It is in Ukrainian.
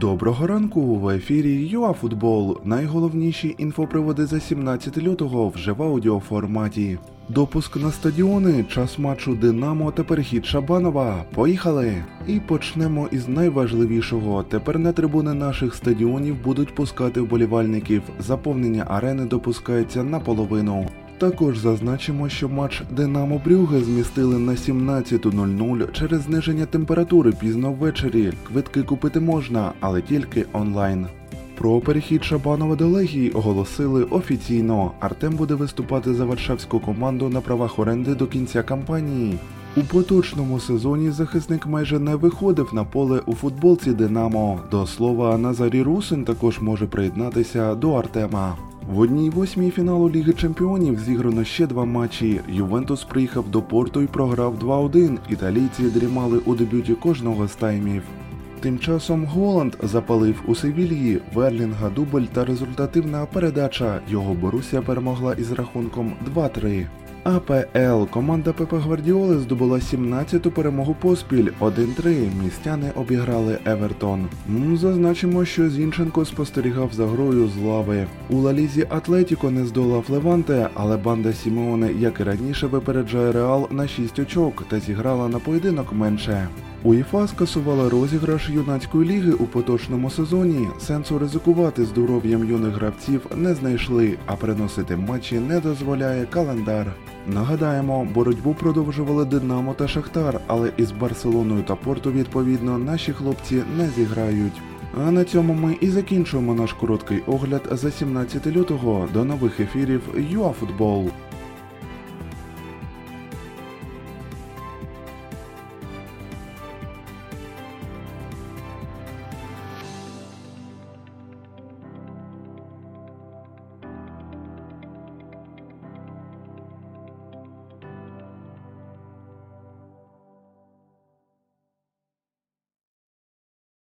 Доброго ранку в ефірі ЮАФутбол. Найголовніші інфоприводи за 17 лютого вже в аудіоформаті. Допуск на стадіони, час матчу Динамо та перехід Шабанова. Поїхали! І почнемо із найважливішого. Тепер на трибуни наших стадіонів будуть пускати вболівальників. Заповнення арени допускається наполовину. Також зазначимо, що матч Динамо Брюге змістили на 17.00 через зниження температури пізно ввечері. Квитки купити можна, але тільки онлайн. Про перехід Шабанова до Легії оголосили офіційно. Артем буде виступати за варшавську команду на правах оренди до кінця кампанії. У поточному сезоні захисник майже не виходив на поле у футболці Динамо. До слова, Назарій Русин також може приєднатися до Артема. В одній восьмій фіналу Ліги Чемпіонів зіграно ще два матчі. Ювентус приїхав до порту і програв 2-1. Італійці дрімали у дебюті кожного з таймів. Тим часом Голланд запалив у Севільї, Верлінга дубль та результативна передача. Його Боруся перемогла із рахунком 2-3. АПЛ команда Пепа Гвардіоли здобула 17-ту перемогу поспіль 1-3. Містяни обіграли Евертон. Зазначимо, що Зінченко спостерігав за грою з лави. У Лалізі Атлетіко не здолав Леванте, але банда Сімеоне, як і раніше, випереджає Реал на 6 очок та зіграла на поєдинок менше. УЄФА скасувала розіграш юнацької ліги у поточному сезоні. Сенсу ризикувати здоров'ям юних гравців не знайшли, а переносити матчі не дозволяє календар. Нагадаємо, боротьбу продовжували Динамо та Шахтар, але із Барселоною та Порту відповідно наші хлопці не зіграють. А на цьому ми і закінчуємо наш короткий огляд за 17 лютого. До нових ефірів ЮАФутбол.